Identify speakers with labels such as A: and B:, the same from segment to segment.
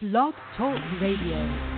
A: Blog Talk Radio.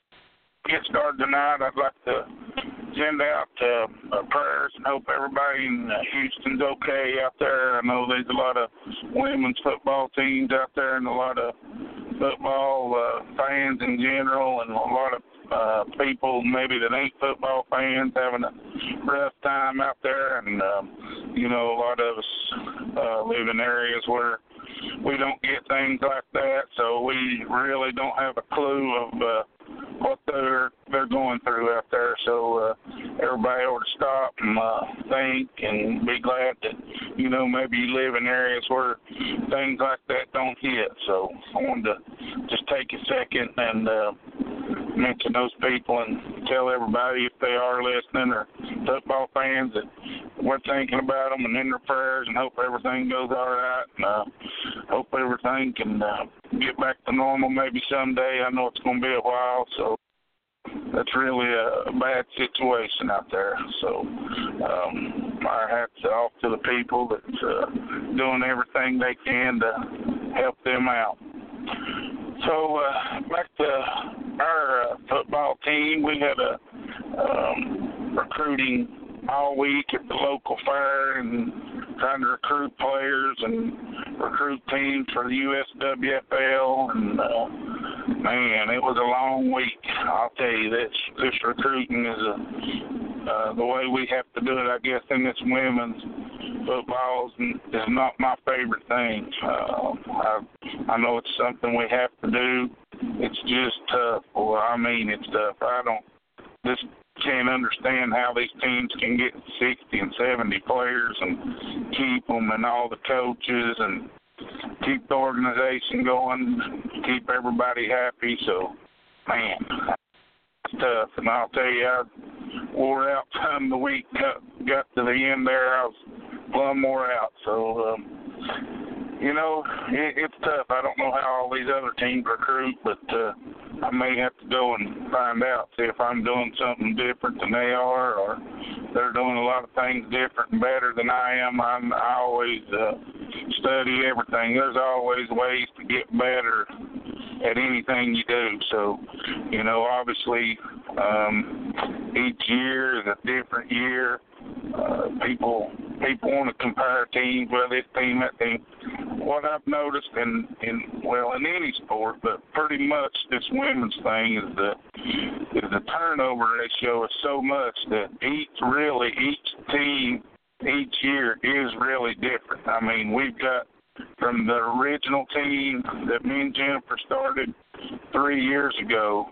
B: Get started tonight. I'd like to send out uh, uh, prayers and hope everybody in uh, Houston's okay out there. I know there's a lot of women's football teams out there and a lot of football uh, fans in general and a lot of uh, people maybe that ain't football fans having a rough time out there. And, um, you know, a lot of us uh, live in areas where we don't get things like that, so we really don't have a clue of uh, what they're they're going through out there. So uh, everybody ought to stop and uh, think and be glad that you know maybe you live in areas where things like that don't hit. So I wanted to just take a second and uh, mention those people and tell everybody if they are listening or football fans that we're thinking about them and in their prayers and hope everything goes all right and uh, hope everything can uh, get back to normal maybe someday. I know it's going to be a while, so that's really a bad situation out there. So um, our hats off to the people that's uh, doing everything they can to help them out. So uh, back to our uh, football team, we had a um, recruiting all week at the local fair and trying to recruit players and recruit teams for the USWFL. And uh, man, it was a long week. I'll tell you, this this recruiting is a uh, the way we have to do it. I guess in this women's football is, is not my favorite thing. Uh, I I know it's something we have to do. It's just tough. Well, I mean, it's tough. I don't just can't understand how these teams can get 60 and 70 players and keep them and all the coaches and keep the organization going, keep everybody happy. So, man, tough. And I'll tell you, I wore out time the week got, got to the end there. I was plumb wore out. So, um, you know, it, it's tough. I don't know how all these other teams recruit, but uh, I may have to go and find out, see if I'm doing something different than they are, or they're doing a lot of things different and better than I am. I'm, I always uh, study everything. There's always ways to get better at anything you do. So, you know, obviously, um, each year is a different year. Uh, people people want to compare teams, well, this team, that team. What I've noticed in in well in any sport, but pretty much this women's thing is the is the turnover ratio is so much that each really each team each year is really different. I mean, we've got from the original team that me and Jennifer started three years ago,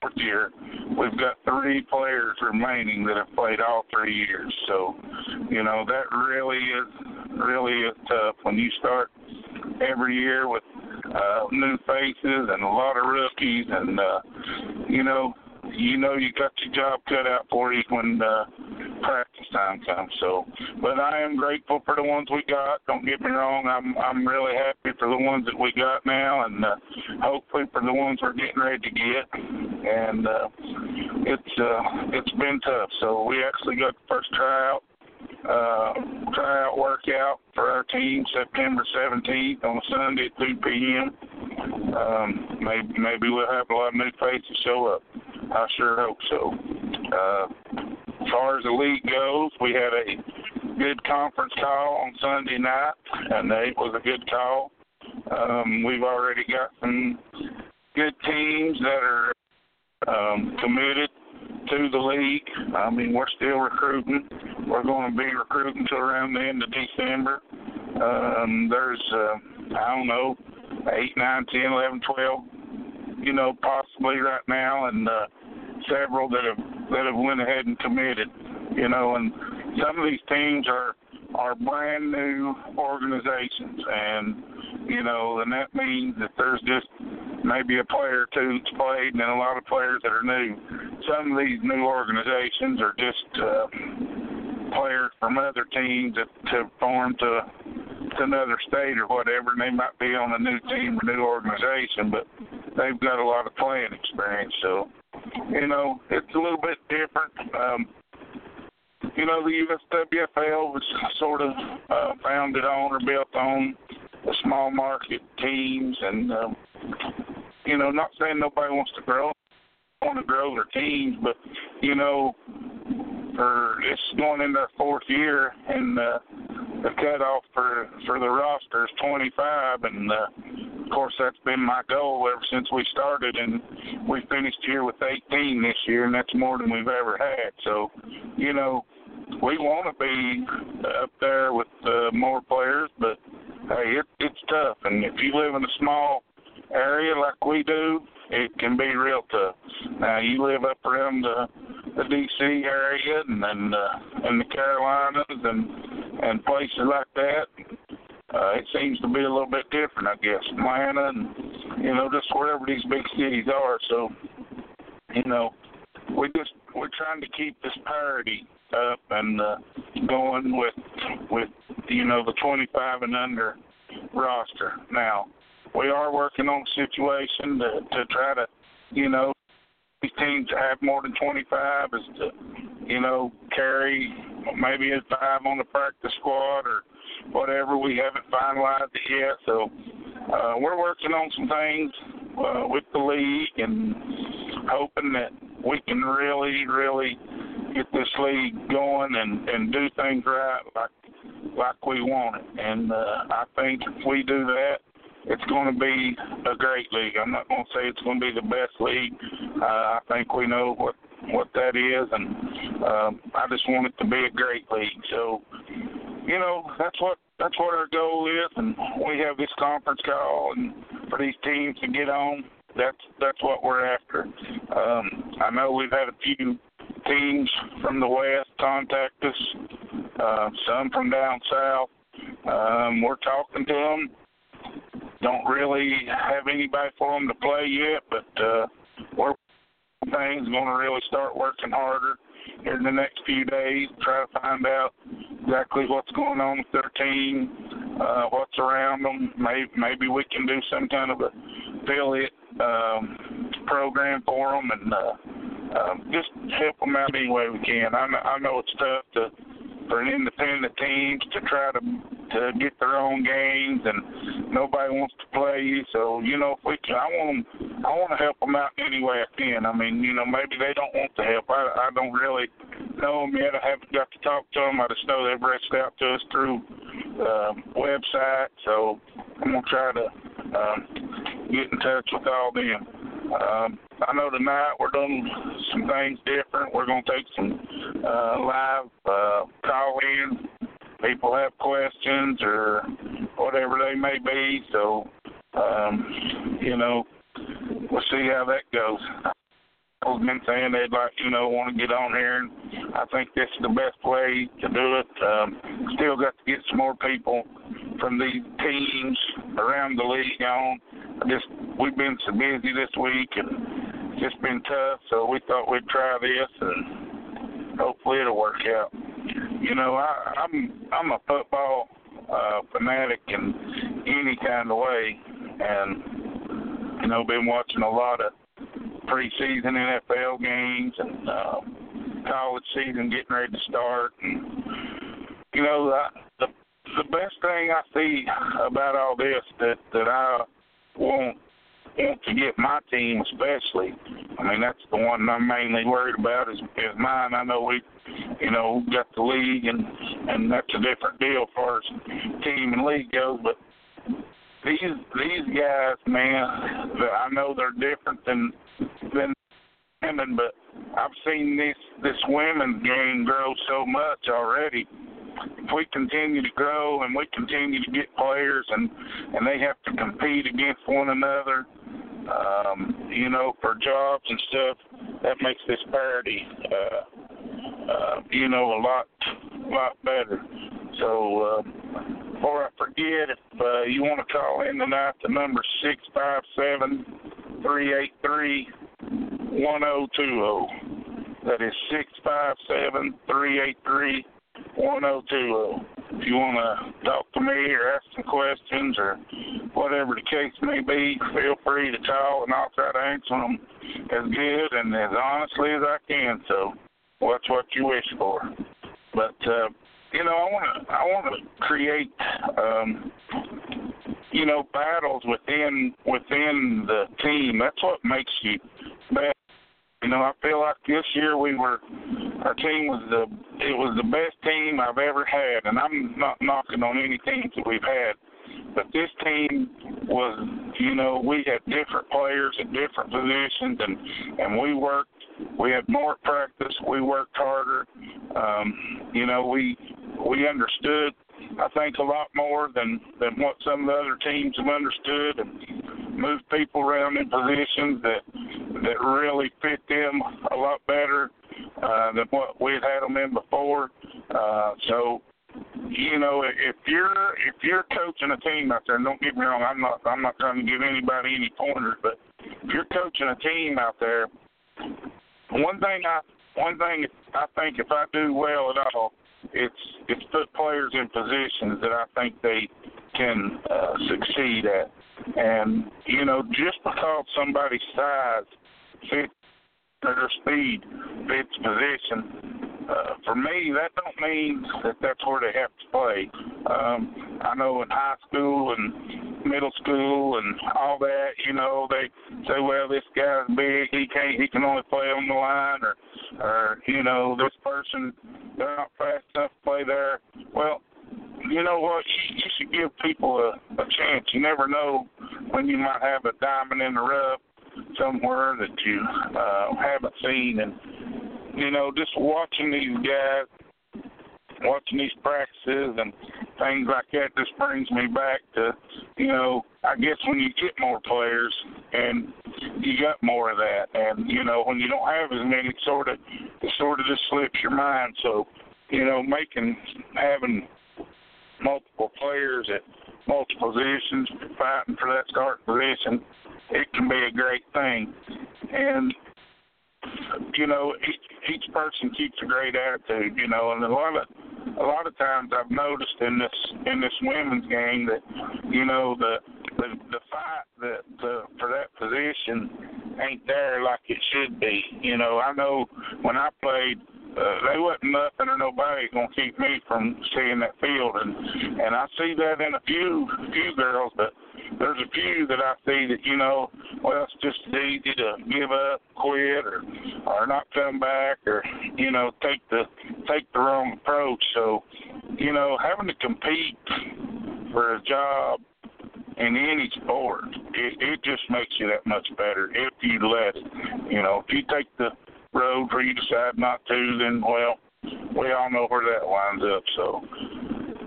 B: fourth year, we've got three players remaining that have played all three years. So, you know, that really is really is tough when you start every year with uh new faces and a lot of rookies and uh you know you know you got your job cut out for you when uh practice time comes. So, but I am grateful for the ones we got. Don't get me wrong. I'm I'm really happy for the ones that we got now, and uh, hopefully for the ones we're getting ready to get. And uh, it's uh, it's been tough. So we actually got the first tryout uh, tryout workout for our team September 17th on Sunday at 2 p.m. Um, maybe maybe we'll have a lot of new faces show up. I sure hope so. Uh, as far as the league goes, we had a good conference call on Sunday night, and it was a good call. Um, we've already got some good teams that are um, committed to the league. I mean, we're still recruiting. We're going to be recruiting till around the end of December. Um, there's, uh, I don't know, eight, nine, ten, eleven, twelve, you know, possibly right now, and uh, several that have that have went ahead and committed. You know, and some of these teams are are brand new organizations, and you know, and that means that there's just maybe a player or two that's played, and then a lot of players that are new. Some of these new organizations are just uh, players from other teams that have formed to to another state or whatever, and they might be on a new team or new organization, but they've got a lot of playing experience. So, you know, it's a little bit different. Um, you know, the USWFL was sort of uh, founded on or built on the small market teams, and um, you know, not saying nobody wants to grow, want to grow their teams, but you know, for it's going into their fourth year, and uh, the cutoff for for the roster is 25, and uh, of course that's been my goal ever since we started, and we finished here with 18 this year, and that's more than we've ever had. So, you know, we want to be up there with uh, more players, but hey, it, it's tough. And if you live in a small area like we do, it can be real tough. Now you live up around the the DC area and then uh, in the Carolinas and and places like that. Uh, it seems to be a little bit different, I guess. Atlanta and you know just wherever these big cities are. So you know we just we're trying to keep this parity up and uh, going with with you know the 25 and under roster. Now we are working on a situation to to try to you know these teams have more than 25 is to you know carry maybe a five on the practice squad or whatever. We haven't finalized it yet, so uh, we're working on some things uh, with the league and hoping that we can really, really get this league going and and do things right like like we want it. And uh, I think if we do that, it's going to be a great league. I'm not going to say it's going to be the best league. Uh, I think we know what what that is, and um, I just want it to be a great league. So, you know, that's what that's what our goal is, and we have this conference call, and for these teams to get on, that's that's what we're after. Um, I know we've had a few teams from the west contact us, uh, some from down south. Um, we're talking to them. Don't really have anybody for them to play yet, but uh, we're things going to really start working harder in the next few days. Try to find out exactly what's going on with their team, uh, what's around them. Maybe maybe we can do some kind of a affiliate um, program for them and uh, uh, just help them out any way we can. I know, I know it's tough to for an independent teams to try to to get their own games, and nobody wants to play you. So you know, if we can, I want them, I want to help them out any way I can. I mean, you know, maybe they don't want the help. I I don't really know them yet. I haven't got to talk to them. I just know they've reached out to us through uh, website. So I'm gonna try to um, get in touch with all them. Um, I know tonight we're doing some things different. We're going to take some uh, live uh, call in. People have questions or whatever they may be. So, um, you know, we'll see how that goes. I've been saying they'd like, you know, want to get on here, and I think this is the best way to do it. Um, still got to get some more people from these teams around the league on. Just we've been so busy this week, and just been tough. So we thought we'd try this, and hopefully it'll work out. You know, I, I'm I'm a football uh, fanatic in any kind of way, and you know, been watching a lot of preseason NFL games and um, college season getting ready to start. And you know, the the, the best thing I see about all this that that I want to get my team especially. I mean, that's the one I'm mainly worried about is is mine. I know we, you know, got the league and and that's a different deal as far as team and league goes, but these these guys, man, I know they're different than than women, but I've seen this this women's game grow so much already. If we continue to grow and we continue to get players and and they have to compete against one another, um, you know, for jobs and stuff, that makes this parity, uh, uh, you know, a lot lot better. So. Uh, before I forget, if uh, you want to call in tonight, the number six five seven three eight three 1020. That is 657 383 1020. If you want to talk to me or ask some questions or whatever the case may be, feel free to call and I'll try to answer them as good and as honestly as I can. So, what's what you wish for? But uh, you know, I want to I want to create um, you know battles within within the team. That's what makes you better. You know, I feel like this year we were our team was the it was the best team I've ever had, and I'm not knocking on any teams that we've had, but this team was you know we had different players at different positions, and and we worked. We had more practice. We worked harder. Um, you know, we we understood I think a lot more than than what some of the other teams have understood and moved people around in positions that that really fit them a lot better uh, than what we've had them in before. Uh, so you know, if you're if you're coaching a team out there, and don't get me wrong, I'm not I'm not trying to give anybody any pointers, but if you're coaching a team out there, one thing I one thing I think if I do well at all it's it's put players in positions that I think they can uh, succeed at. And you know, just because somebody's size fits their speed fits position, uh, for me that don't mean that that's where they have to play. Um, I know in high school and middle school and all that, you know, they say, well, this guy's big, he can't, he can only play on the line, or or you know this person they're not fast enough to play there. Well, you know what? You, you should give people a, a chance. You never know when you might have a diamond in the rough somewhere that you uh, haven't seen, and you know just watching these guys, watching these practices and things like that just brings me back to you know I guess when you get more players and you got more of that, and you know when you don't have as many, sort of it sort of just slips your mind. So you know making having multiple players at multiple positions fighting for that start position, it can be a great thing, and you know each, each person keeps a great attitude, you know, and a lot of a lot of times I've noticed in this in this women's game that you know the the the fight that the for that position ain't there like it should be. You know, I know when I played uh, they wasn't nothing or nobody gonna keep me from seeing that field, and and I see that in a few few girls, but there's a few that I see that you know, well, it's just easy to give up, quit, or or not come back, or you know, take the take the wrong approach. So, you know, having to compete for a job in any sport, it, it just makes you that much better if you let. You know, if you take the road where you decide not to, then well, we all know where that winds up. So,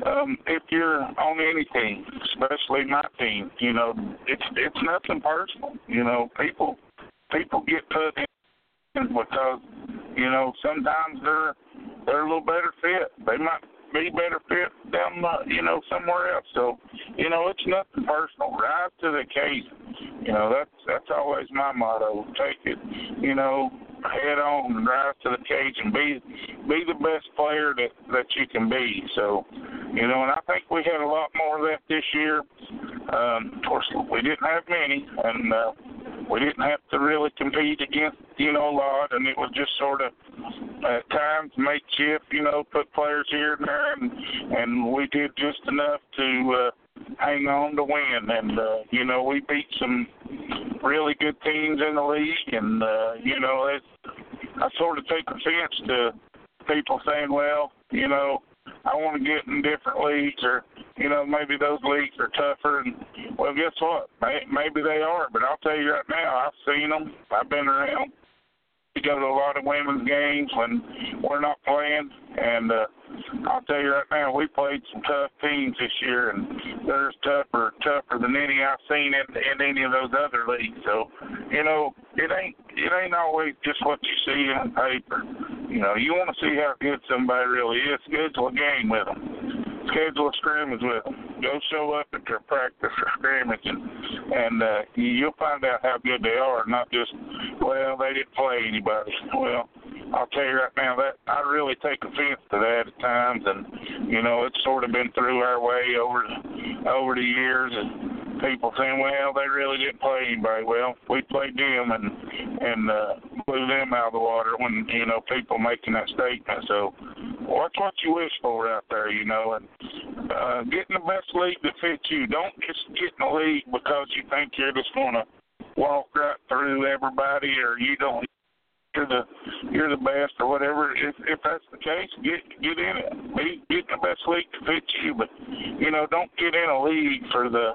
B: um, if you're on any team, especially my team, you know, it's it's nothing personal. You know, people people get put in because you know sometimes they're they're a little better fit. They might be better fit down, uh, you know, somewhere else. So, you know, it's nothing personal. Rise to the occasion. You know, that's that's always my motto. Take it, you know, head on and rise to the cage and be be the best player that that you can be. So, you know, and I think we had a lot more of that this year. Um, of course, we didn't have many, and uh, we didn't have to really compete against you know a lot, and it was just sort of at times makeshift. You know, put players here and there, and and we did just enough to. uh hang on to win. And uh, you know, we beat some really good teams in the league, and uh, you know, it, I sort of take offense to people saying, "Well, you know, I want to get in different leagues," or you know, maybe those leagues are tougher. And well, guess what? Maybe they are, but I'll tell you right now, I've seen them. I've been around. We go to a lot of women's games when we're not playing, and uh, I'll tell you right now, we played some tough teams this year, and they're tougher, tougher than any I've seen in, in any of those other leagues. So, you know, it ain't it ain't always just what you see on paper. You know, you want to see how good somebody really is. Schedule a game with them schedule a scrimmage with them. Go show up at their practice or scrimmage, and and uh, you'll find out how good they are. Not just well, they didn't play anybody. Well, I'll tell you right now that I really take offense to that at times, and you know it's sort of been through our way over over the years. And, people saying, well, they really didn't play anybody. Well, we played them and and uh, blew them out of the water when you know people making that statement. So watch what you wish for out there, you know, and uh, getting the best league that fits you. Don't just get in the league because you think you're just going to walk right through everybody or you don't you're the you're the best or whatever. If if that's the case, get get in it. Be get the best league that fits you, but you know don't get in a league for the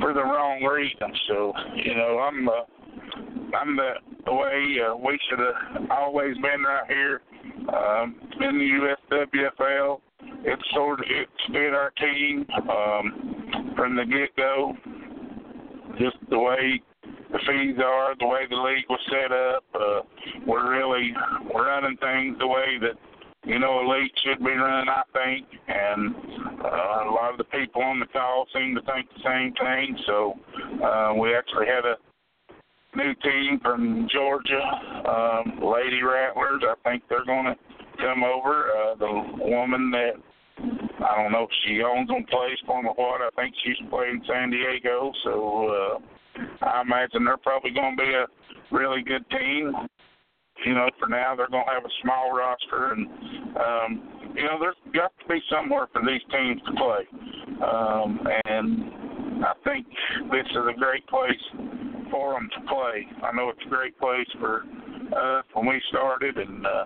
B: for the wrong reason. So you know I'm uh, I'm the, the way uh, we should have always been right here um, in the USWFL. It's sort of it's been our team um, from the get go. Just the way the fees are, the way the league was set up. Uh, we're really we're running things the way that you know elite should be run, I think, and uh, a lot of the people on the call seem to think the same thing. So uh, we actually had a new team from Georgia, um, Lady Rattlers. I think they're going to come over. Uh, the woman that I don't know if she owns them place for them or what. I think she's playing San Diego. So uh, I imagine they're probably going to be a really good team. You know, for now they're going to have a small roster, and um, you know there's got to be somewhere for these teams to play. Um, and I think this is a great place for them to play. I know it's a great place for us when we started, and uh,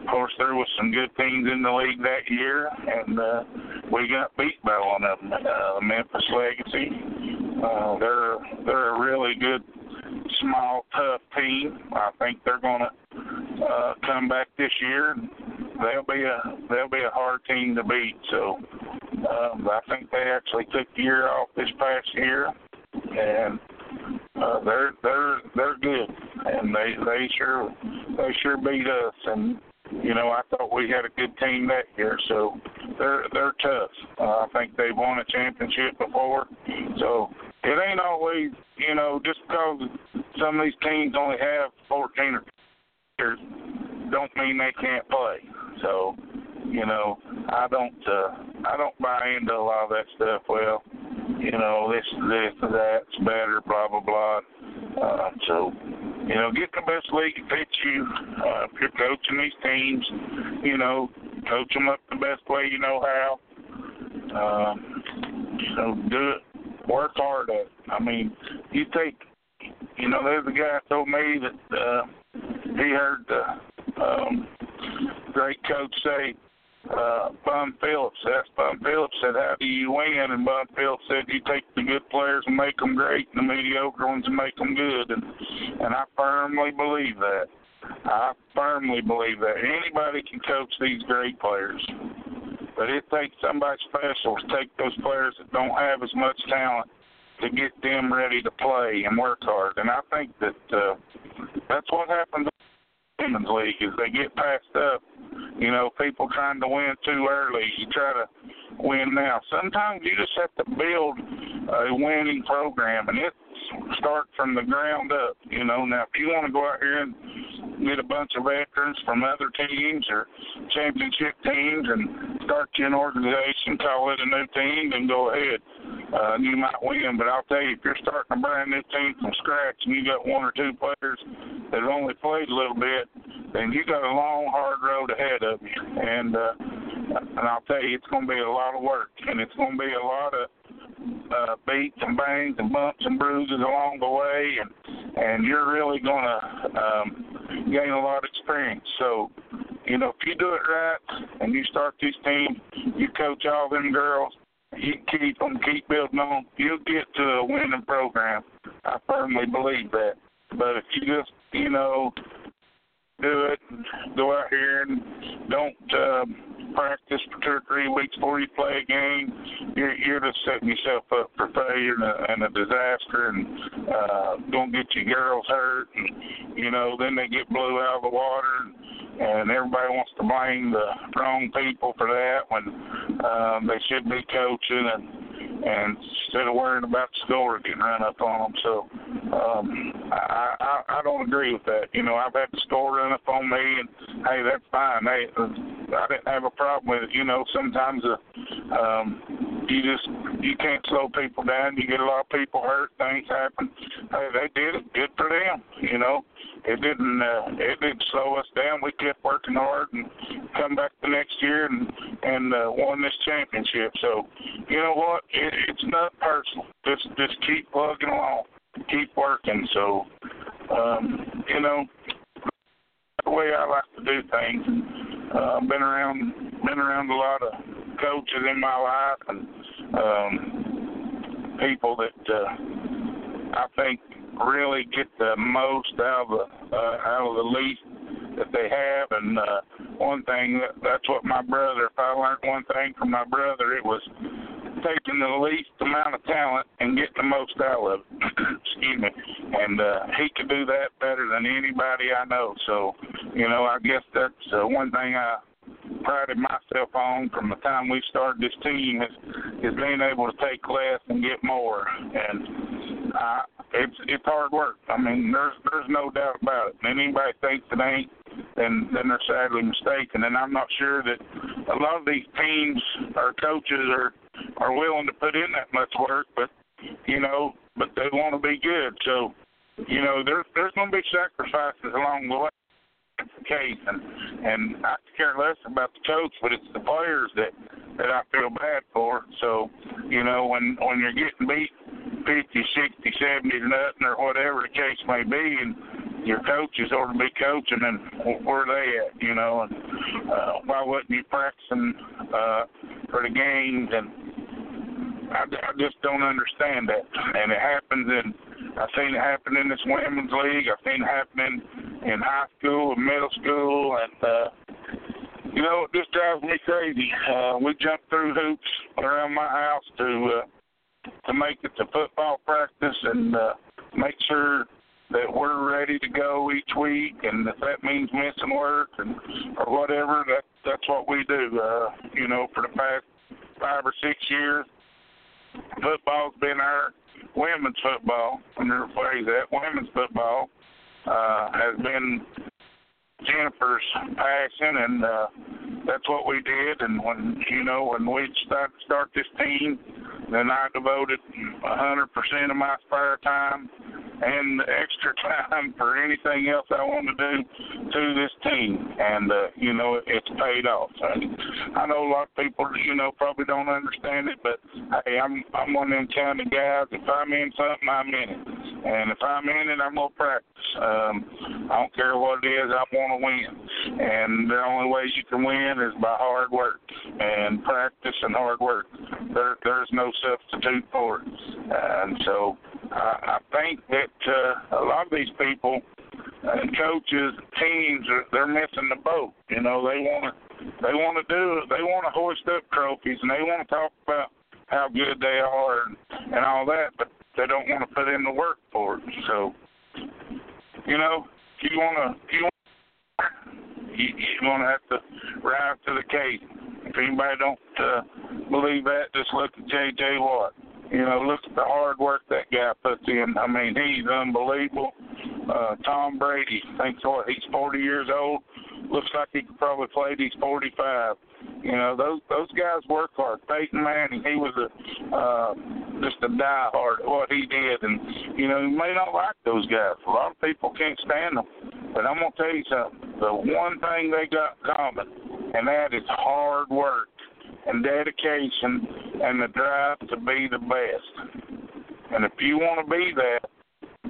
B: of course there was some good teams in the league that year, and uh, we got beat by one of them, uh, Memphis Legacy. Uh, they're they're a really good, small, tough team. I think they're going to uh, come back this year. They'll be a they'll be a hard team to beat. So um, I think they actually took the year off this past year, and uh, they're they're they're good, and they they sure they sure beat us. And you know, I thought we had a good team that year, so they're they're tough. Uh, I think they've won a championship before, so it ain't always, you know, just because some of these teams only have 14 or don't mean they can't play. So, you know, I don't, uh, I don't buy into a lot of that stuff. Well, you know, this, this, that's better, blah blah blah. Uh, so, you know, get the best league that fits you. Uh, if you're coaching these teams, you know, coach them up the best way you know how. Um, so do it work hard at it. I mean, you take, you know, there's a guy told me that uh, he heard the um, great coach say, uh, Bum Phillips asked Bum Phillips said, "How do you win?" And Bum Phillips said, "You take the good players and make them great, and the mediocre ones and make them good." And and I firmly believe that. I firmly believe that anybody can coach these great players. But it takes somebody special to take those players that don't have as much talent to get them ready to play and work hard. And I think that uh, that's what happens in the women's league is they get passed up. You know, people trying to win too early. You try to win now. Sometimes you just have to build a winning program, and it start from the ground up. You know, now if you want to go out here and get a bunch of veterans from other teams or championship teams and start your organization, call it a new team, then go ahead. Uh, you might win, but I'll tell you, if you're starting a brand new team from scratch and you got one or two players that have only played a little bit, then you got a long, hard road ahead of you. And uh, and I'll tell you, it's going to be a lot of work, and it's going to be a lot of uh, beats and bangs and bumps and bruises along the way, and and you're really going to um, gain a lot of experience. So, you know, if you do it right and you start these teams, you coach all them girls, you keep them, keep building on, you'll get to a winning program. I firmly believe that. But if you just, you know, do it, and go out here and don't uh, practice for two or three weeks before you play a game, you're, you're just setting yourself up for failure and a, and a disaster, and uh, gonna get your girls hurt, and you know then they get blew out of the water. And, and everybody wants to blame the wrong people for that when um, they should be coaching and and instead of worrying about the score getting run up on them. So um, I, I I don't agree with that. You know, I've had the score run up on me, and hey, that's fine. Hey, I didn't have a problem with it. You know, sometimes a um, you just you can't slow people down. You get a lot of people hurt. Things happen. Hey, they did it. Good for them. You know, it didn't uh, it didn't slow us down. We kept working hard and come back the next year and and uh, won this championship. So you know what? It, it's not personal. Just just keep plugging along, keep working. So um, you know the way I like to do things. Uh, I've been around been around a lot of coaches in my life and um, people that uh, I think really get the most out of the uh, out of the least that they have. And uh, one thing that, that's what my brother. If I learned one thing from my brother, it was taking the least amount of talent and getting the most out of it. Excuse me. And uh, he could do that better than anybody I know. So, you know, I guess that's uh, one thing I prided myself on from the time we started this team is is being able to take less and get more. And I, it's it's hard work. I mean, there's there's no doubt about it. And anybody thinks it ain't, then then they're sadly mistaken. And I'm not sure that a lot of these teams or coaches are are willing to put in that much work, but you know, but they want to be good. So, you know, there's there's going to be sacrifices along the way. Case, and and I care less about the coach, but it's the players that that I feel bad for. So, you know, when when you're getting beat fifty, sixty, seventy to nothing, or whatever the case may be, and your coaches ought to be coaching, and where are they at? You know, and uh, why wasn't you practicing uh, for the games? And I, I just don't understand that. And it happens in. I've seen it happen in this women's league. I've seen it happening in high school and middle school, and uh, you know, it just drives me crazy. Uh, we jump through hoops around my house to uh, to make it to football practice and uh, make sure that we're ready to go each week, and if that means missing work and or whatever, that that's what we do. Uh, you know, for the past five or six years, football's been our women's football. Going to phrase that women's football uh, has been Jennifer's passion, and uh, that's what we did. And when you know when we started start this team, then I devoted hundred percent of my spare time and extra time for anything else I want to do to this team. And uh, you know, it's paid off. And I know a lot of people, you know, probably don't understand it, but hey, I'm I'm one of them kind of guys. If I'm in something, I'm in it. And if I'm in it, I'm gonna practice. Um, I don't care what it is. I want to win. And the only way you can win is by hard work and practice and hard work. There, there's no substitute for it. And so I, I think that uh, a lot of these people and coaches, teams, are, they're missing the boat. You know, they want to they want to do they want to hoist up trophies and they want to talk about how good they are and, and all that, but they don't want to put in the work for it. So, you know, if you want to, you want, you, you're going to have to rise to the occasion. If anybody don't uh, believe that, just look at J.J. Watt. You know, look at the hard work that guy puts in. I mean, he's unbelievable. Uh, Tom Brady, thinks what he's 40 years old. Looks like he could probably play. He's 45. You know, those those guys work hard. Peyton Manning, he was a uh, just a diehard at what he did, and you know, you may not like those guys. A lot of people can't stand them, but I'm gonna tell you something. The one thing they got common, and that is hard work and dedication and the drive to be the best. And if you want to be that,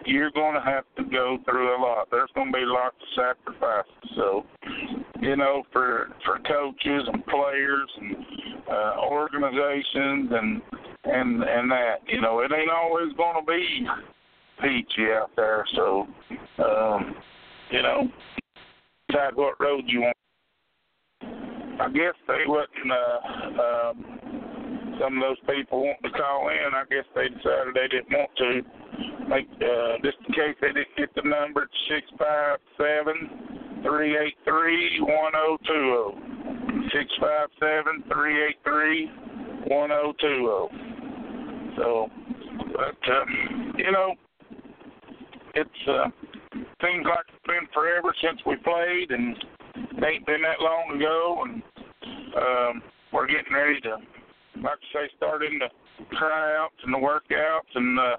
B: you're going to have to go through a lot. There's going to be lots of sacrifices. So, you know, for for coaches and players and uh, organizations and and and that. You know, it ain't always going to be peachy out there. So, um, you know, decide what road you want. I guess they wouldn't. Uh, um, some of those people want to call in. I guess they decided they didn't want to. Like, uh, just in case they didn't get the number, six five seven three eight three one zero two zero. Six five seven three eight three one zero two zero. So, but uh, you know, it's uh, seems like it's been forever since we played, and it ain't been that long ago, and um, we're getting ready to, like I say, start in the tryouts and the workouts, and uh,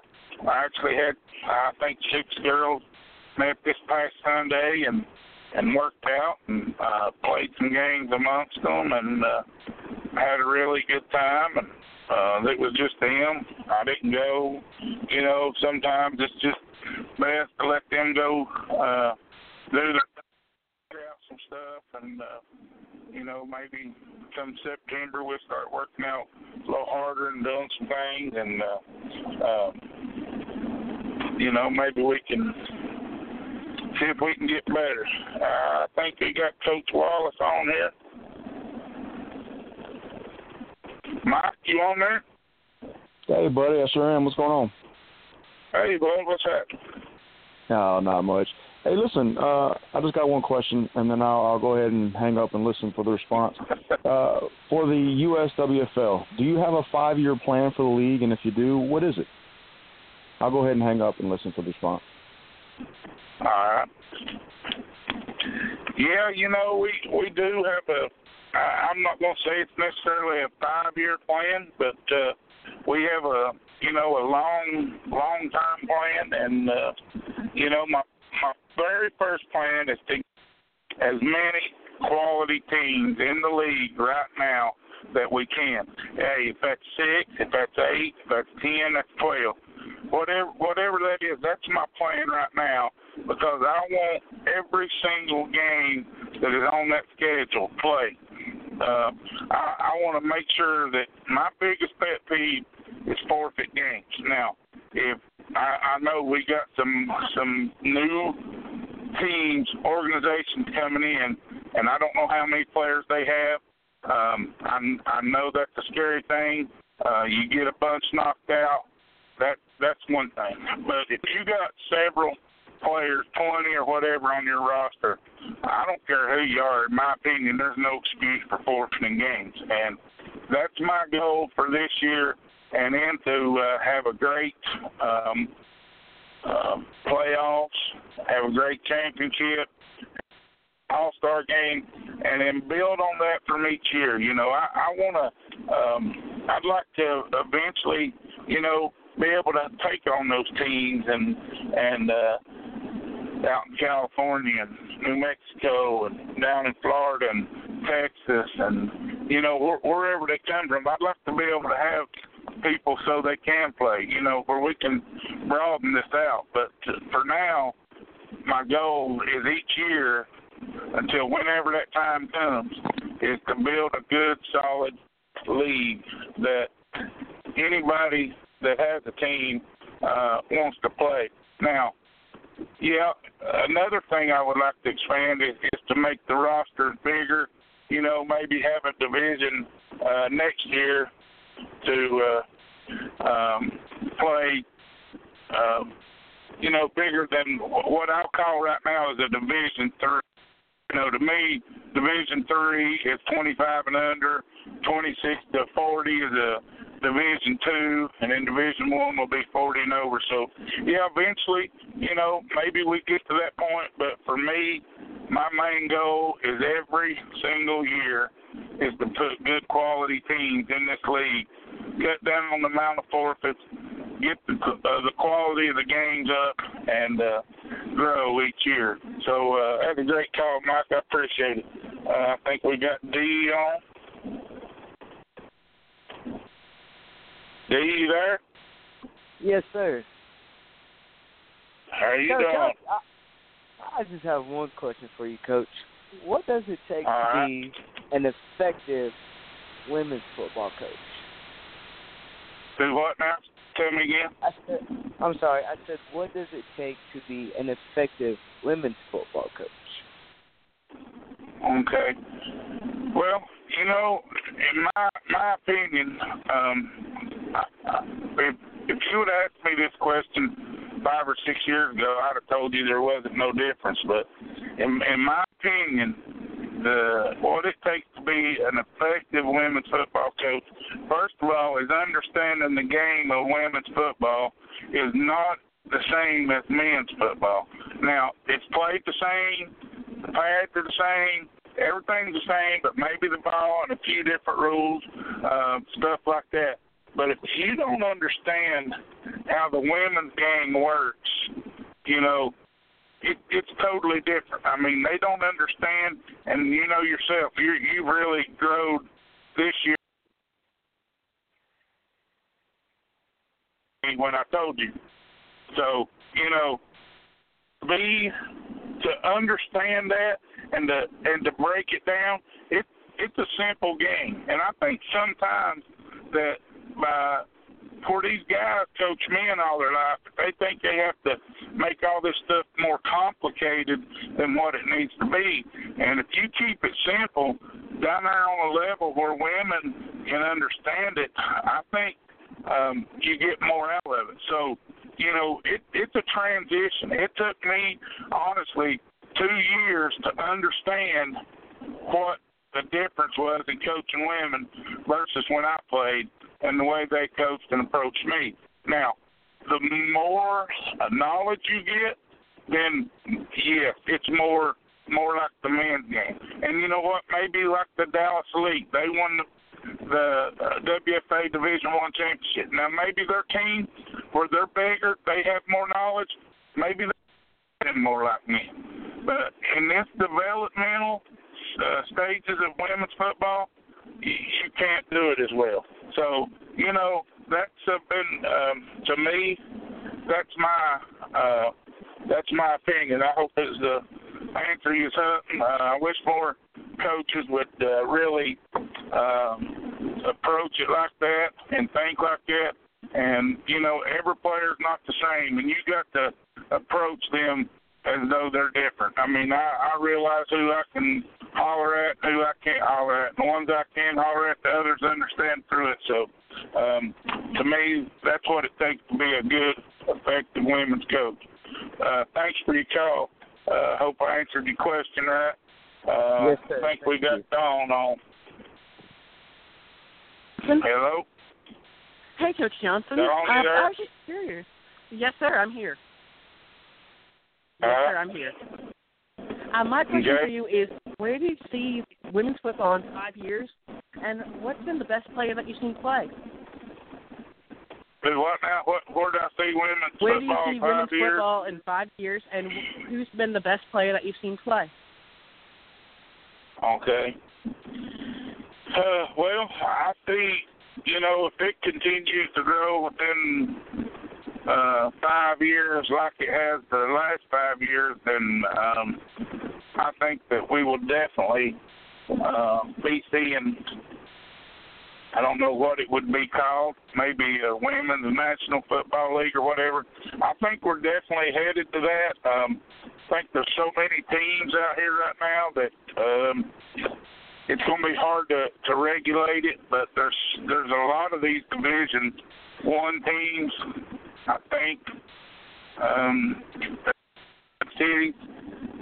B: I actually had, I think, six girls met this past Sunday, and and worked out and uh, played some games amongst them, and uh, had a really good time, and uh, it was just them. I didn't go. You know, sometimes it's just best to let them go uh, do their some stuff, and uh, you know maybe come September we'll start working out a little harder and doing some things, and uh, uh, you know maybe we can see if we can get better. Uh, I think we got Coach Wallace on here. Mike, you on there?
C: Hey, buddy, I sure am. What's going on?
B: Hey, bud, what's happening?
C: No, not much. Hey, listen, uh, I just got one question, and then I'll, I'll go ahead and hang up and listen for the response. Uh, for the USWFL, do you have a five-year plan for the league? And if you do, what is it? I'll go ahead and hang up and listen for the response.
B: All right. Yeah, you know, we we do have a. I, I'm not going to say it's necessarily a five-year plan, but uh, we have a you know a long long term plan, and uh, you know my my very first plan is to as many quality teams in the league right now that we can. Hey, if that's six, if that's eight, if that's ten, that's twelve. Whatever whatever that is, that's my plan right now because I want every single game that is on that schedule play. Uh, I, I want to make sure that my biggest pet peeve is forfeit games. Now, if I, I know we got some some new teams, organizations coming in, and I don't know how many players they have. Um, I, I know that's a scary thing. Uh, you get a bunch knocked out. That that's one thing. But if you got several players, 20 or whatever on your roster, I don't care who you are. In my opinion, there's no excuse for forfeiting games, and that's my goal for this year, and then to uh, have a great um, uh, playoffs, have a great championship, all star game, and then build on that from each year. You know, I, I want to. Um, I'd like to eventually, you know, be able to take on those teams and and uh, out in California and New Mexico and down in Florida and Texas and you know wh- wherever they come from. I'd like to be able to have people so they can play. You know where we can broaden this out. But for now, my goal is each year until whenever that time comes is to build a good solid league that anybody that has a team uh, wants to play. Now, yeah, another thing I would like to expand is, is to make the rosters bigger. You know, maybe have a division uh, next year to uh, um, play. Um, you know, bigger than what I'll call right now is a Division Three. You know, to me, Division Three is 25 and under. 26 to 40 is a Division Two, and then Division One will be 40 and over. So, yeah, eventually, you know, maybe we get to that point. But for me, my main goal is every single year is to put good quality teams in this league, cut down on the amount of forfeits, get the uh, the quality of the games up, and uh, grow each year. So uh, that's a great call, Mike. I appreciate it. Uh, I think we got D on. D, you there?
D: Yes, sir.
B: How you
D: Coach,
B: doing?
D: I, I just have one question for you, Coach. What does it take
B: All
D: to
B: right.
D: be an effective women's football coach?
B: Do what now? Tell me again.
D: I said, I'm sorry. I said, what does it take to be an effective women's football coach?
B: Okay. Well, you know, in my my opinion, um, I, I, if if you would asked me this question five or six years ago, I'd have told you there wasn't no difference. But in in my opinion, the what it takes to be an effective women's football coach, first of all, is understanding the game of women's football is not the same as men's football. Now, it's played the same, the pads are the same, everything's the same, but maybe the ball and a few different rules, uh, stuff like that. But if you don't understand how the women's game works, you know, it, it's totally different. I mean, they don't understand, and you know yourself, you you really grown this year when I told you. So you know, be to understand that and to and to break it down. It it's a simple game, and I think sometimes that by for these guys coach men all their life, they think they have to make all this stuff more complicated than what it needs to be. And if you keep it simple down there on a level where women can understand it, I think um, you get more out of it. So, you know, it, it's a transition. It took me, honestly, two years to understand what the difference was in coaching women versus when I played and the way they coached and approached me. Now, the more knowledge you get, then yes, it's more more like the men's game. And you know what? Maybe like the Dallas Elite, they won the the uh, WFA Division One championship. Now maybe their team, where they're bigger, they have more knowledge. Maybe they're more like me. But in this developmental uh, stages of women's football, you, you can't do it as well. So you know that's been um, to me. That's my uh, that's my opinion. I hope it's the answer you something. Uh, I wish more coaches would uh, really um, approach it like that and think like that. And you know, every player's not the same, and you got to approach them as though they're different. I mean, I, I realize who I can holler at, who I can't holler at. The ones I can holler at, the others understand through it. So, um, to me, that's what it takes to be a good, effective women's coach. Uh, thanks for your call. Uh, hope I answered your question right. Uh,
D: yes, sir.
B: I think
D: Thank
B: we got
D: you.
B: Dawn on. Hello?
E: Hey, Coach Johnson.
B: They're on there?
E: I was just curious. Yes, sir. I'm here. Yes,
B: Uh-huh.
E: sir. I'm here. Uh, my question
B: Okay.
E: for you is, where do you see women's football in five years, and what's been the best player that you've seen play?
B: Do what now? What, where do I see women's
E: Where do you see
B: in five
E: women's
B: years?
E: football in five years, and who's been the best player that you've seen play?
B: Okay. Uh, well, I see, you know, if it continues to grow within uh, five years like it has the last five years, then um, I think that we will definitely uh, be seeing. I don't know what it would be called, maybe a women's national football league or whatever. I think we're definitely headed to that. Um, I think there's so many teams out here right now that um, it's going to be hard to to regulate it. But there's there's a lot of these divisions one teams. I think um.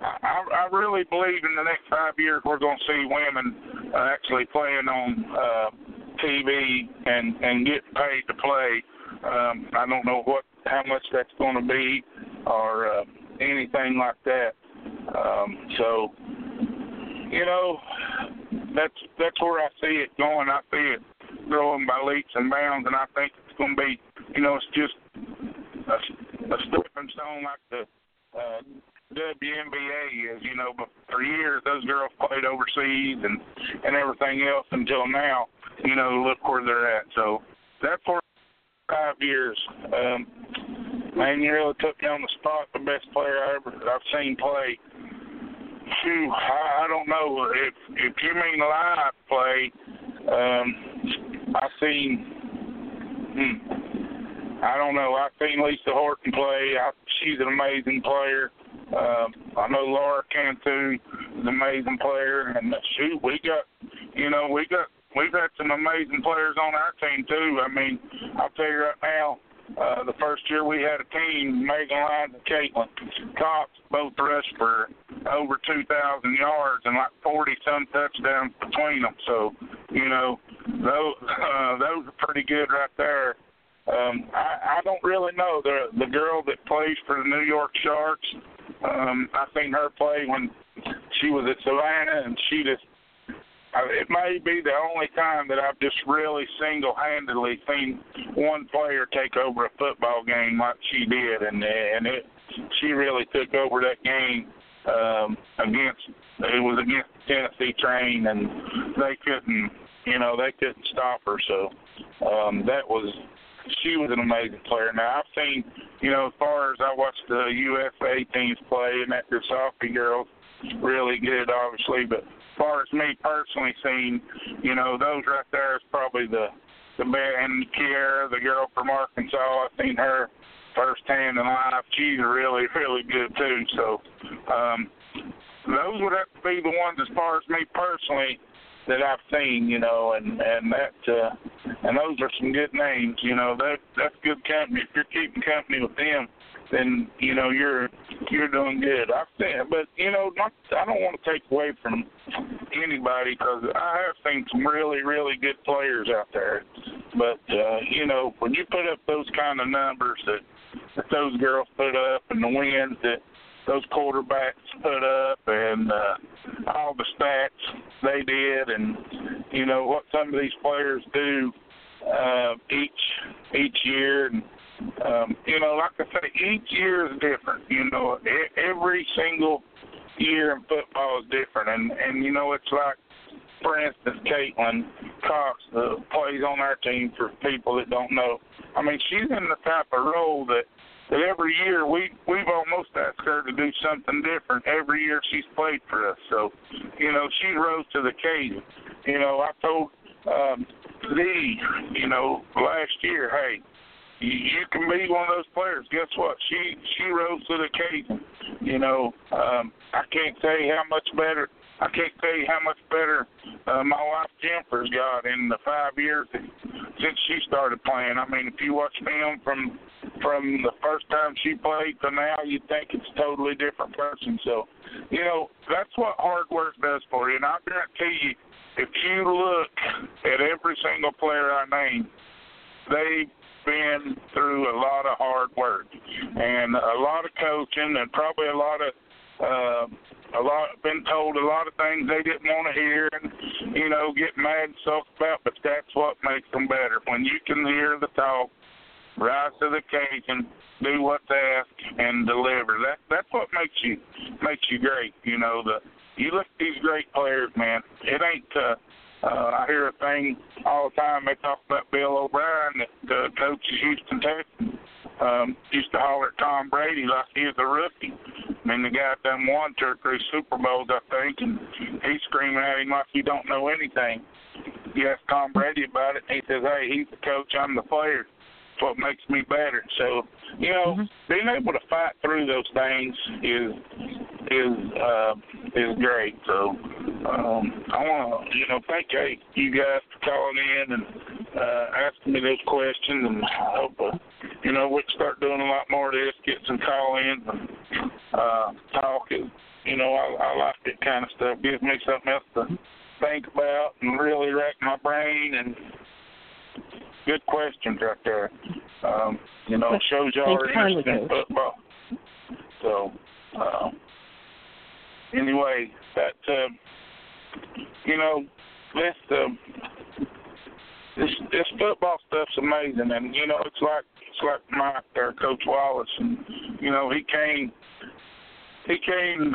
B: I, I really believe in the next five years we're going to see women uh, actually playing on uh, TV and and getting paid to play. Um, I don't know what how much that's going to be or uh, anything like that. Um, so you know that's that's where I see it going. I see it growing by leaps and bounds, and I think it's going to be you know it's just a, a stepping stone like the uh, WNBA is, you know, but for years those girls played overseas and and everything else until now, you know, look where they're at. So that's for five years. Um, man, you really took me on the spot. The best player I ever I've seen play. Phew, I, I don't know if if you mean live play. Um, I've seen. Hmm, I don't know. I've seen Lisa Horton play. I, she's an amazing player. Uh, I know Laura Cantu is an amazing player, and shoot, we got, you know, we got we've had some amazing players on our team too. I mean, I'll tell you right now, uh, the first year we had a team, Megan Lyons and Caitlin Cox both rushed for over 2,000 yards and like 40 some touchdowns between them. So, you know, those uh, those are pretty good right there. Um, I, I don't really know the the girl that plays for the New York Sharks. Um, I seen her play when she was at Savannah, and she just. It may be the only time that I've just really single-handedly seen one player take over a football game like she did, and and it she really took over that game um, against it was against Tennessee Train, and they couldn't you know they couldn't stop her. So um, that was she was an amazing player. Now I've seen, you know, as far as I watched the USA teams play, and that their soccer girls really good, obviously. But as far as me personally seeing, you know, those right there is probably the the best. And Kiera, the girl from Arkansas, I've seen her firsthand in life. She's really, really good too. So um, those would have to be the ones as far as me personally that I've seen, you know, and and that uh, and those are some good names, you know. That that's good company. If you're keeping company with them, then you know you're you're doing good. I've seen, but you know, not, I don't want to take away from anybody because I have seen some really really good players out there. But uh, you know, when you put up those kind of numbers that that those girls put up and the wins that those quarterbacks put up and uh, all the stats they did, and you know what some of these players do uh, each each year, and um, you know, like I say, each year is different. You know, every single year in football is different, and and you know, it's like for instance, Caitlin Cox uh, plays on our team for people that don't know. I mean, she's in the type of role that that every year we we've almost asked her to do something different every year she's played for us. So, you know, she rose to the occasion. You know, I told um, Lee, you know, last year, hey, you, can be one of those players. Guess what? She she rose to the occasion. You know, um, I can't you how much better. I can't tell you how much better uh, my wife Jennifer's got in the five years since she started playing. I mean, if you watch film from from the first time she played to now, you'd think it's a totally different person. So, you know, that's what hard work does for you. And I guarantee you, if you look at every single player I name, they've been through a lot of hard work and a lot of coaching and probably a lot of uh, a lot been told a lot of things they didn't want to hear and you know get mad and stuff about but that's what makes them better when you can hear the talk rise to the occasion, do what's asked, and deliver. That that's what makes you makes you great. You know, the you look at these great players, man. It ain't. Uh, uh, I hear a thing all the time. They talk about Bill O'Brien, that uh, coaches Houston Texans. Um, used to holler at Tom Brady like he was a rookie. I mean, the guy done won two or three Super Bowls, I think, and he's screaming at him like he don't know anything. You ask Tom Brady about it, and he says, "Hey, he's the coach, I'm the player." what makes me better. So, you know, mm-hmm. being able to fight through those things is is uh is great. So um I wanna you know, thank you guys for calling in and uh asking me those questions and I hope uh, you know, we can start doing a lot more of this, get some call ins and uh talk and you know, I, I like that kind of stuff. Gives me something else to think about and really rack my brain and good questions right there. Um, you know, shows y'all are interested in football. So, uh, anyway, that uh, you know, this uh, this this football stuff's amazing, and you know, it's like it's like Mike there, Coach Wallace, and you know, he came he came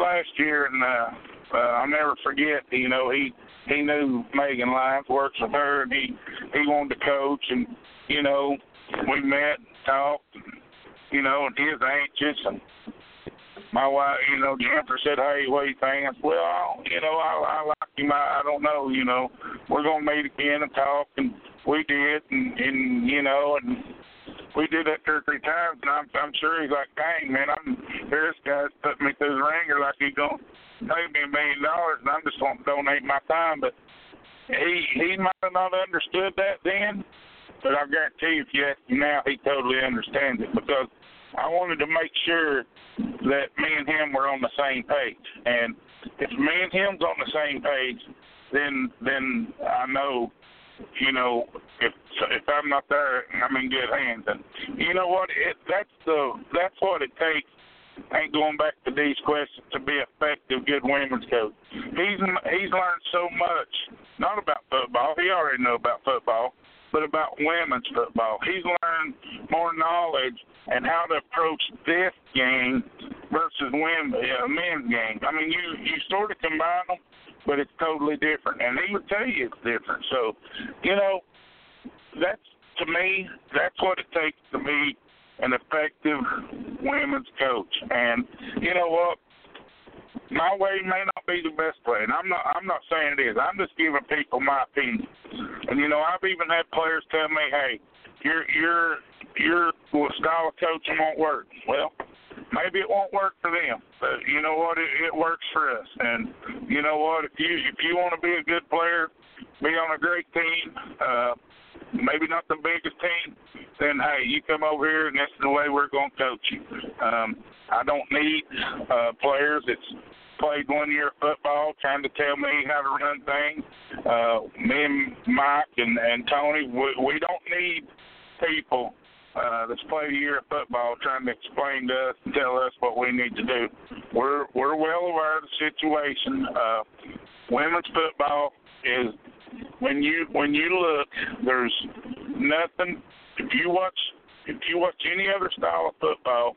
B: last year, and uh, uh, I'll never forget. You know, he he knew Megan Lyons works with her, and he he wanted to coach, and you know we met, and talked, you know, and he was anxious, and my wife, you know, Jennifer said, "Hey, what do you think?" "Well, you know, I, I like him. I, I don't know, you know, we're gonna meet again and talk, and we did, and, and you know, and we did that two or three times, and I'm I'm sure he's like, dang man, I'm here. This guy's put me through the ringer like he's gonna pay me a million dollars, and I'm just gonna donate my time. But he he might have not understood that then, but I guarantee if you ask him now, he totally understands it because I wanted to make sure that me and him were on the same page, and if me and him's on the same page, then then I know you know, if if I'm not there, I'm in good hands. And you know what? It that's the that's what it takes. Ain't going back to these questions to be effective, good women's coach. He's he's learned so much, not about football. He already know about football, but about women's football. He's learned more knowledge and how to approach this game versus women, uh, men's game. I mean, you you sort of combine them, but it's totally different. And he would tell you it's different. So, you know, that's to me, that's what it takes to be an effective women's coach. And you know what? My way may not be the best way, and I'm not. I'm not saying it is. I'm just giving people my opinion. And you know, I've even had players tell me, "Hey, your your your style of coaching won't work." Well, maybe it won't work for them, but you know what? It, it works for us. And you know what? If you if you want to be a good player, be on a great team, uh, maybe not the biggest team, then hey, you come over here and that's the way we're going to coach you. Um, I don't need uh, players that's played one year of football trying to tell me how to run things. Uh, me and Mike and, and Tony, we, we don't need people uh, that's played a year of football trying to explain to us and tell us what we need to do. We're we're well aware of the situation. Uh, women's football is when you when you look, there's nothing. If you watch if you watch any other style of football,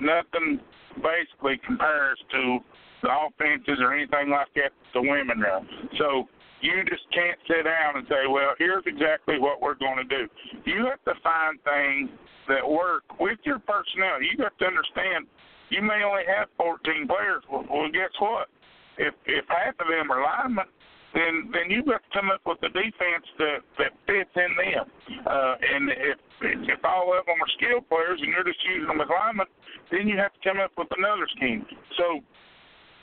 B: nothing basically compares to the offenses or anything like that the women run. So you just can't sit down and say, well, here's exactly what we're going to do. You have to find things that work with your personnel. You have to understand you may only have 14 players. Well, well guess what? If if half of them are linemen, then then you've got to come up with a defense that that fits in them. Uh, and if if all of them are skilled players and you're just using them as linemen, then you have to come up with another scheme. So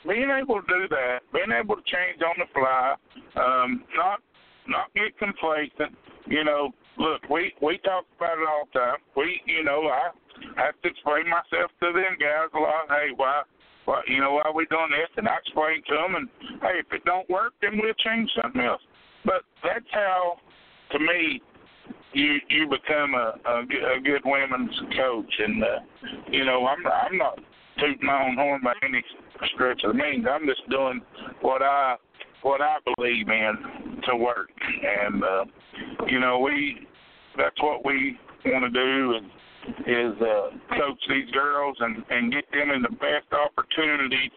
B: being able to do that, being able to change on the fly, um, not not get complacent. You know, look, we we talk about it all the time. We, you know, I have to explain myself to them guys a lot. Hey, why, why, you know, why we doing this? And I explain to them, and hey, if it don't work, then we'll change something else. But that's how, to me, you you become a a, a good women's coach. And uh, you know, I'm I'm not tooting my own horn by any stretch of the means. I'm just doing what I what I believe in to work, and uh, you know we that's what we want to do and is uh, coach these girls and and get them in the best opportunity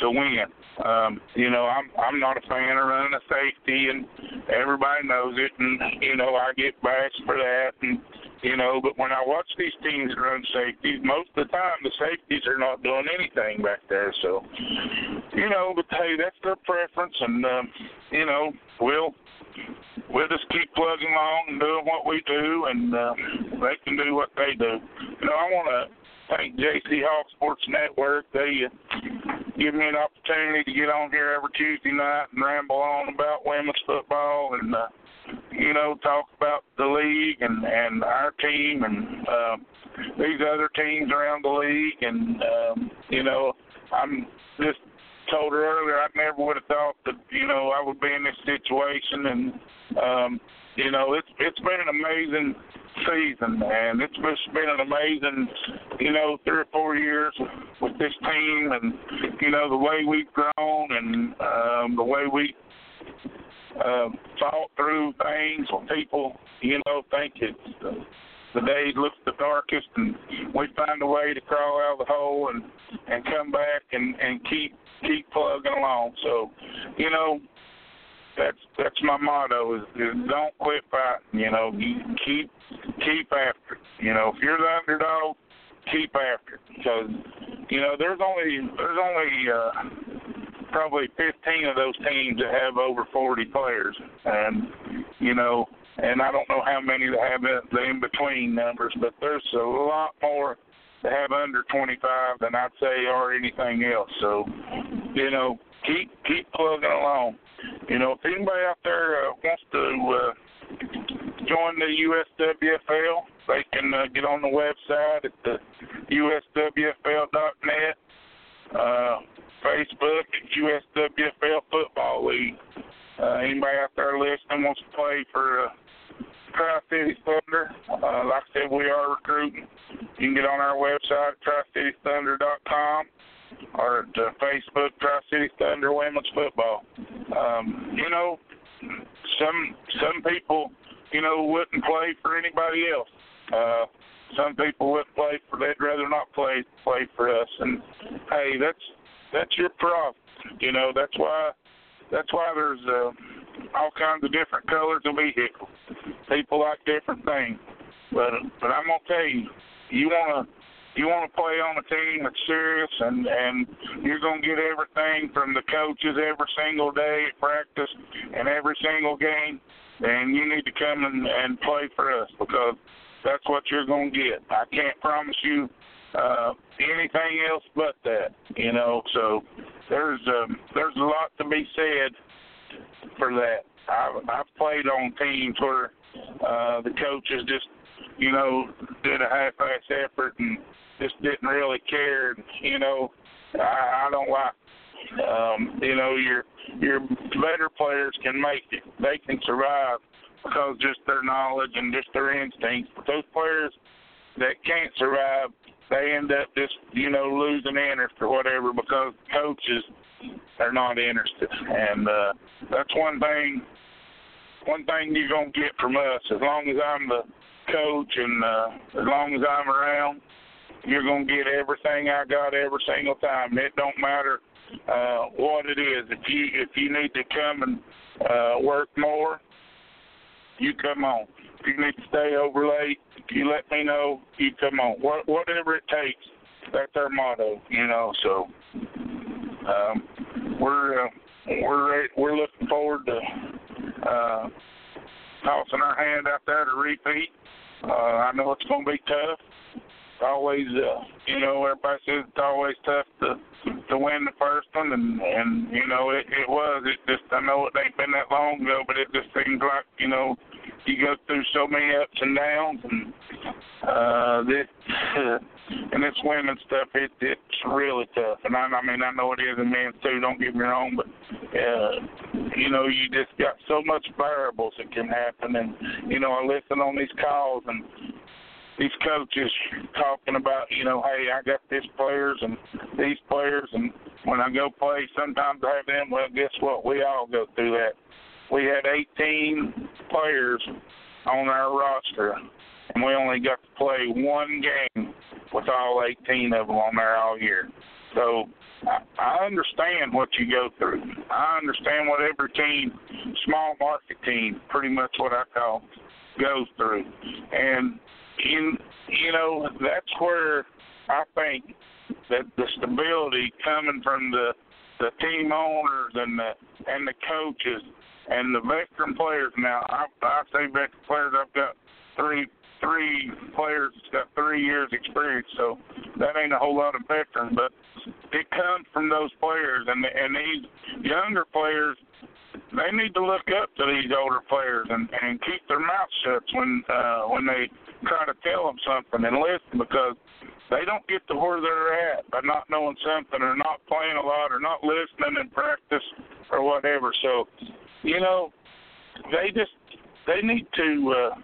B: to win. Um, you know, I'm I'm not a fan of running a safety, and everybody knows it, and you know I get bashed for that, and you know, but when I watch these teams run safeties, most of the time the safeties are not doing anything back there. So, you know, but hey, that's their preference, and um, you know, we'll we'll just keep plugging along and doing what we do, and uh, they can do what they do. You know, I want to thank JC Hawk Sports Network. They give me an opportunity to get on here every Tuesday night and ramble on about women's football and. Uh, you know, talk about the league and and our team and uh, these other teams around the league. And um, you know, I'm just told her earlier I never would have thought that you know I would be in this situation. And um, you know, it's it's been an amazing season, and it's just been an amazing, you know, three or four years with this team, and you know the way we've grown and um, the way we uh, thought through things when people, you know, think it's the, the day looks the darkest, and we find a way to crawl out of the hole and and come back and and keep keep plugging along. So, you know, that's that's my motto is, is don't quit fighting. You know, keep keep after. You know, if you're the underdog, keep after because you know there's only there's only uh, probably 15 15 of those teams that have over 40 players, and you know, and I don't know how many that have the in between numbers, but there's a lot more that have under 25 than I'd say are anything else. So, you know, keep keep plugging along. You know, if anybody out there uh, wants to uh, join the USWFL, they can uh, get on the website at the USWFL.net, uh, Facebook at USWFL Football League. Uh, anybody out there listening wants to play for uh, Tri City Thunder, uh, like I said, we are recruiting. You can get on our website, tricitythunder.com, or uh, Facebook, Tri City Thunder Women's Football. Um, you know, some some people, you know, wouldn't play for anybody else. Uh, some people would play for they'd rather not play play for us and hey that's that's your problem you know that's why that's why there's uh, all kinds of different colors of vehicles people like different things but but i'm gonna tell you you wanna you want to play on a team that's serious and and you're going to get everything from the coaches every single day at practice and every single game and you need to come and and play for us because that's what you're going to get. I can't promise you uh, anything else but that. You know, so there's um, there's a lot to be said for that. I've I've played on teams where uh, the coaches just you know did a half-ass effort and just didn't really care. You know, I, I don't like. Um, you know, your your better players can make it. They can survive because just their knowledge and just their instincts. But those players that can't survive, they end up just you know losing interest or whatever because coaches are not interested, and uh, that's one thing. One thing you're gonna get from us, as long as I'm the coach and uh, as long as I'm around, you're gonna get everything I got every single time. It don't matter uh, what it is. If you if you need to come and uh, work more, you come on. If you need to stay over late, you let me know. You come on. What, whatever it takes. That's our motto, you know. So um, we're uh, we're we're looking forward to uh, tossing our hand out there to repeat. Uh, I know it's going to be tough. It's always, uh, you know, everybody says it's always tough to to win the first one, and and you know it it was. It just I know it ain't been that long ago, but it just seems like you know you go through so many ups and downs, and uh, this and this women stuff, it it's really tough. And I, I mean, I know it is in men's too. Don't get me wrong, but uh, you know, you just got so much variables that can happen. And you know, I listen on these calls and these coaches talking about, you know, hey, I got this players and these players, and when I go play, sometimes I have them. Well, guess what? We all go through that we had 18 players on our roster, and we only got to play one game with all 18 of them on there all year. So I, understand what you go through. I understand what every team, small market team, pretty much what I call, goes through. And in you know that's where I think that the stability coming from the the team owners and the and the coaches and the veteran players now, I, I say veteran players. I've got three three players that's got three years experience, so that ain't a whole lot of veterans, but it comes from those players and and these younger players. They need to look up to these older players and and keep their mouth shut when uh, when they try to tell them something and listen because they don't get to where they're at by not knowing something or not playing a lot or not listening in practice or whatever. So you know, they just they need to uh,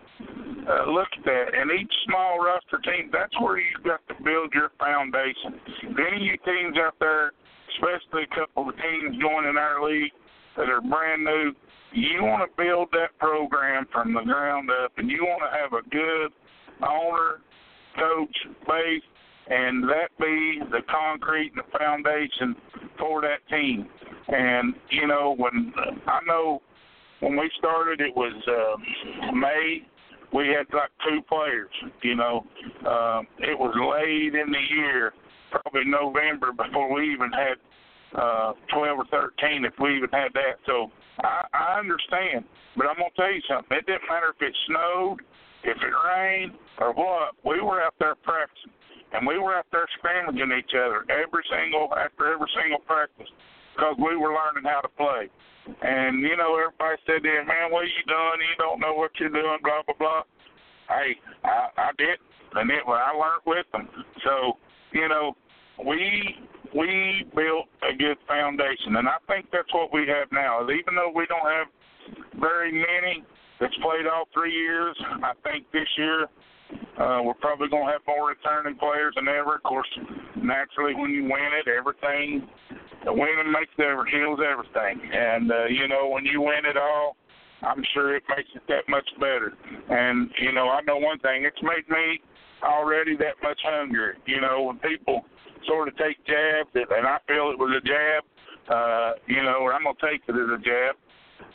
B: uh, look at that. And each small roster team, that's where you've got to build your foundation. Any of you teams out there, especially a couple of teams joining our league that are brand new, you want to build that program from the ground up, and you want to have a good owner, coach, base, and that be the concrete and the foundation for that team. And you know, when I know when we started, it was uh, May. We had like two players. You know, uh, it was late in the year, probably November before we even had uh, 12 or 13 if we even had that. So I, I understand, but I'm gonna tell you something. It didn't matter if it snowed, if it rained, or what. We were out there practicing, and we were out there scrimmaging each other every single after every single practice because we were learning how to play. And you know, everybody said, "Then, man, what are you doing? You don't know what you're doing." Blah blah blah. Hey, I, I did, and it, I learned with them. So you know, we we built a good foundation, and I think that's what we have now. Even though we don't have very many that's played all three years, I think this year uh, we're probably going to have more returning players than ever. Of course, naturally, when you win it, everything the winning makes the heals everything, and uh, you know when you win it all. I'm sure it makes it that much better. And, you know, I know one thing, it's made me already that much hungrier. You know, when people sort of take jabs, and I feel it was a jab. Uh, you know, or I'm gonna take it as a jab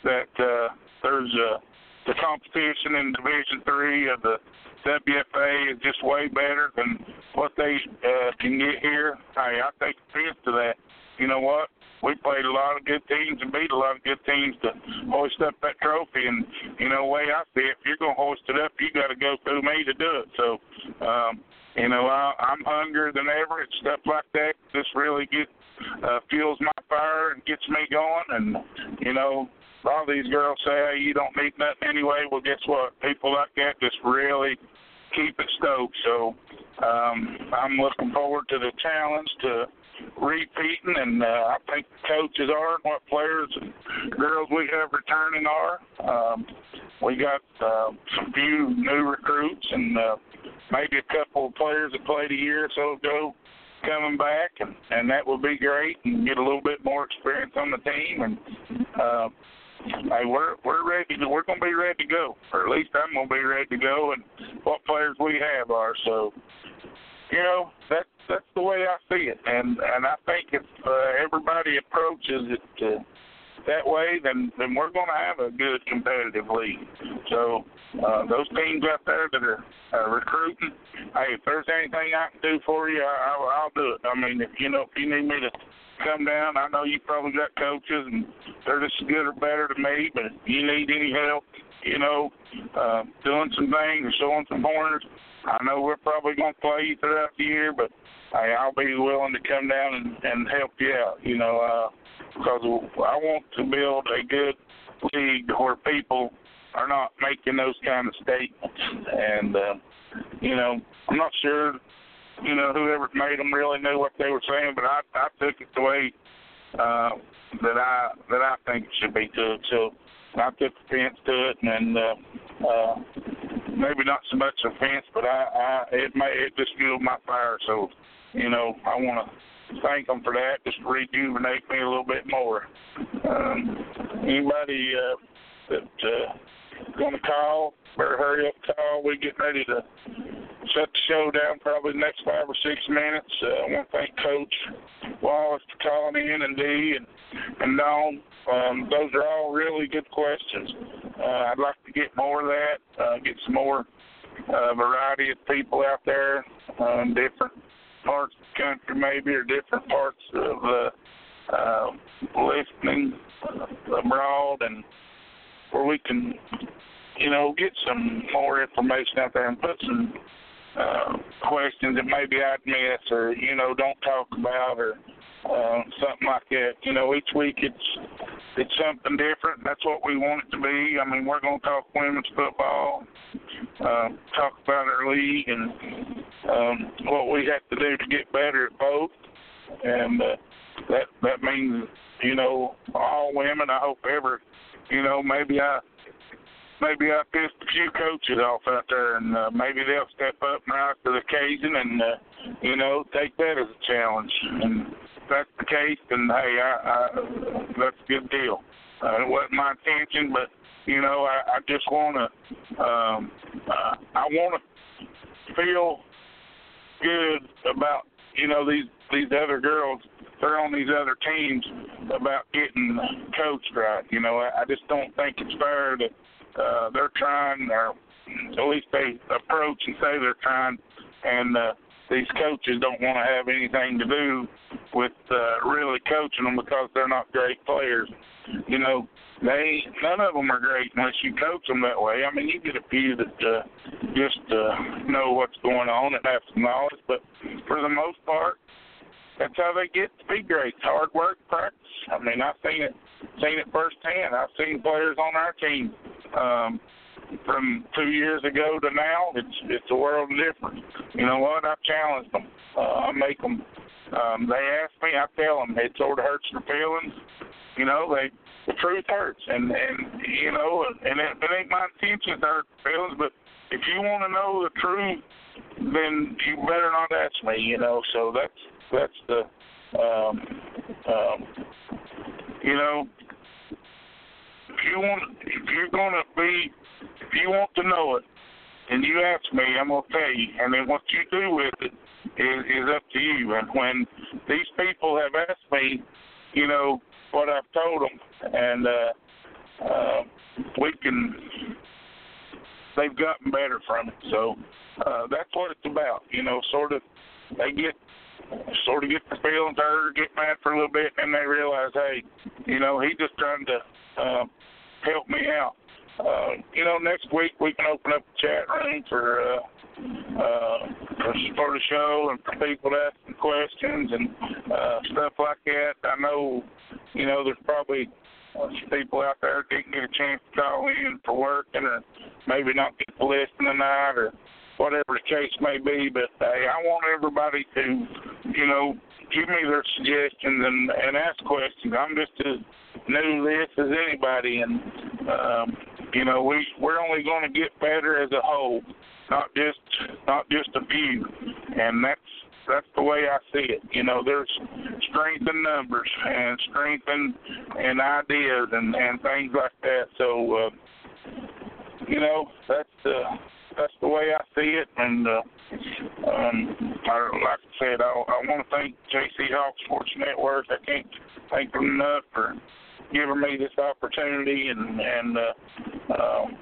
B: that uh, there's a the competition in Division Three of the WFA is just way better than what they uh, can get here. Hey, I take offense to that. You know what? We played a lot of good teams and beat a lot of good teams to hoist up that trophy. And you know, the way I see it, if you're gonna hoist it up, you got to go through me to do it. So, um, you know, I, I'm hungrier than ever. It's stuff like that just really get uh, fuels my fire and gets me going. And you know, a lot of these girls say, "Hey, you don't need nothing anyway." Well, guess what? People like that just really keep it stoked. So um, I'm looking forward to the challenge to repeating, and uh, I think coaches are and what players and girls we have returning are. Um, we got uh, some few new recruits and uh, maybe a couple of players that played a year or so ago coming back, and and that would be great, and get a little bit more experience on the team, and uh, hey, we're we're ready. To, we're to be ready to go, or at least I'm to be ready to go, and what players we have are so. You know that that's the way I see it, and and I think if uh, everybody approaches it uh, that way, then then we're going to have a good competitive league. So uh, those teams out there that are uh, recruiting, hey, if there's anything I can do for you, I, I, I'll do it. I mean, if you know if you need me to come down, I know you probably got coaches and they're just as good or better than me. But if you need any help, you know, uh, doing some things or showing some pointers, I know we're probably going to play you throughout the year, but hey, I'll be willing to come down and, and help you out. You know, uh, because I want to build a good league where people are not making those kind of statements. And uh, you know, I'm not sure. You know, whoever made them really knew what they were saying, but I I took it the way uh, that I that I think it should be took. So I took offense to it, and uh, uh, maybe not so much offense, but I, I it may it just fueled my fire. So you know, I want to thank them for that. Just rejuvenate me a little bit more. Um, anybody uh, that uh, to call, better hurry up, call. We get ready to shut the show down probably the next five or six minutes. Uh, I want to thank Coach Wallace for calling in and Dee and and Dawn. Um, those are all really good questions. Uh, I'd like to get more of that, uh, get some more uh, variety of people out there, um, different parts of the country maybe or different parts of uh, uh, listening abroad and where we can, you know, get some more information out there and put some uh, questions that maybe I'd miss or, you know, don't talk about or uh, something like that. You know, each week it's it's something different. That's what we want it to be. I mean, we're going to talk women's football, uh, talk about our league, and um, what we have to do to get better at both. And uh, that that means, you know, all women. I hope ever, you know, maybe I maybe I pissed a few coaches off out there, and uh, maybe they'll step up and rise to the occasion, and uh, you know, take that as a challenge. And if that's the case, then hey, I, I, that's a good deal. Uh, it wasn't my intention, but you know, I, I just want to, um, uh, I want to feel good about you know these these other girls. They're on these other teams about getting coached right. You know, I, I just don't think it's fair that uh, they're trying, or at least they approach and say they're trying, and uh, these coaches don't want to have anything to do with uh, really coaching them because they're not great players. You know, they none of them are great unless you coach them that way. I mean, you get a few that uh, just uh, know what's going on and have some knowledge, but for the most part, that's how they get to be great. Hard work, practice. I mean, I've seen it, seen it firsthand. I've seen players on our team um, from two years ago to now. It's it's a world of difference. You know what? I challenge them. Uh, I make them. Um, they ask me, I tell them. It sort of hurts their feelings. You know, they the truth hurts, and and you know, and it, it ain't my intention to hurt feelings, but if you want to know the truth, then you better not ask me. You know, so that's that's the, um, um, you know, you want, if you're gonna be, if you want to know it, and you ask me, I'm gonna tell you, and then what you do with it is, is up to you. And when these people have asked me, you know, what I've told them, and uh, uh, we can, they've gotten better from it. So uh, that's what it's about. You know, sort of, they get sort of get the feelings hurt, get mad for a little bit, and they realize, hey, you know, he's just trying to uh, help me out. Uh, you know, next week we can open up a chat room for uh, uh, for, the show and for people to ask some questions and uh, stuff like that. I know, you know, there's probably people out there didn't get a chance to call in for working or maybe not get the listen tonight or whatever the case may be. But hey, I want everybody to, you know, give me their suggestions and and ask questions. I'm just as new this as anybody, and um, you know, we we're only going to get better as a whole, not just not just a few, and that's that's the way I see it. You know, there's strength in numbers and strength in, in ideas and and things like that. So, uh, you know, that's the that's the way I see it. And uh, um, I, like I said, I, I want to thank JC Hawk Sports Network. I can't thank them enough for giving me this opportunity and and uh, um,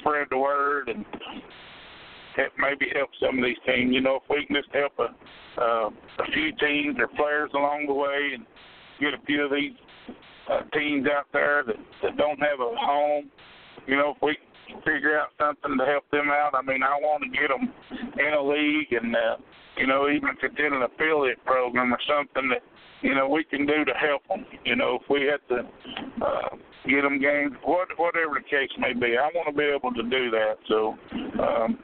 B: spread the word and help, maybe help some of these teams. You know, if we can just help a uh, a few teams or players along the way and get a few of these uh, teams out there that that don't have a home. You know, if we figure out something to help them out. I mean, I want to get them in a league, and uh, you know, even if it's in an affiliate program or something that you know we can do to help them. You know, if we have to uh, get them games, what whatever the case may be, I want to be able to do that. So. um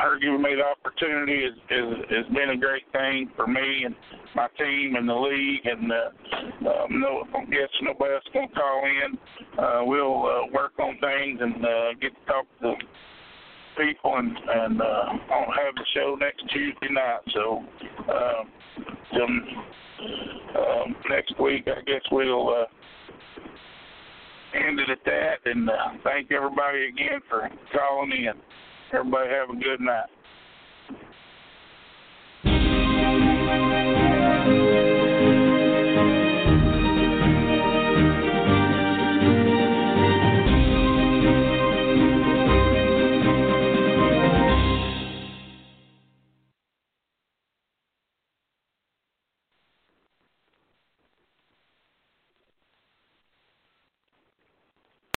B: her giving me the opportunity has, has, has been a great thing for me and my team and the league. And uh, um, no, I guess nobody else can call in. Uh, we'll uh, work on things and uh, get to talk to people and and uh, I'll have the show next Tuesday night. So uh, um, um, next week, I guess we'll uh, end it at that. And uh, thank everybody again for calling in. Everybody have a good night.